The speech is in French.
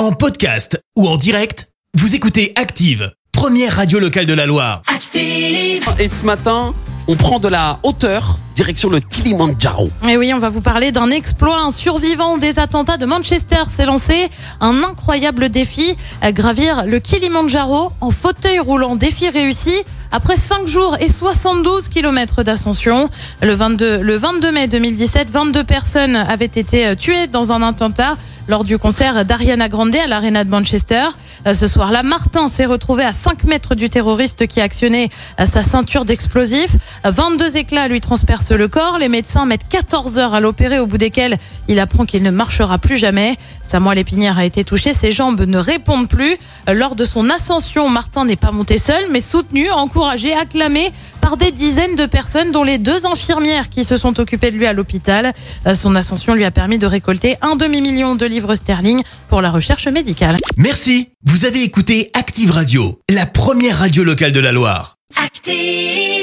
En podcast ou en direct, vous écoutez Active, première radio locale de la Loire. Et ce matin, on prend de la hauteur, direction le Kilimanjaro. Et oui, on va vous parler d'un exploit. Un survivant des attentats de Manchester s'est lancé un incroyable défi à gravir le Kilimanjaro en fauteuil roulant. Défi réussi après 5 jours et 72 km d'ascension. Le 22, le 22 mai 2017, 22 personnes avaient été tuées dans un attentat lors du concert d'Ariana Grande à l'Arena de Manchester. Euh, Ce soir-là, Martin s'est retrouvé à 5 mètres du terroriste qui actionnait euh, sa ceinture d'explosifs. 22 éclats lui transpercent le corps. Les médecins mettent 14 heures à l'opérer, au bout desquelles il apprend qu'il ne marchera plus jamais. Sa moelle épinière a été touchée, ses jambes ne répondent plus. Euh, Lors de son ascension, Martin n'est pas monté seul, mais soutenu, encouragé, acclamé par des dizaines de personnes, dont les deux infirmières qui se sont occupées de lui à l'hôpital. Euh, Son ascension lui a permis de récolter un demi-million de livres sterling pour la recherche médicale. Merci, vous avez écouté Active Radio, la première radio locale de la Loire. Active.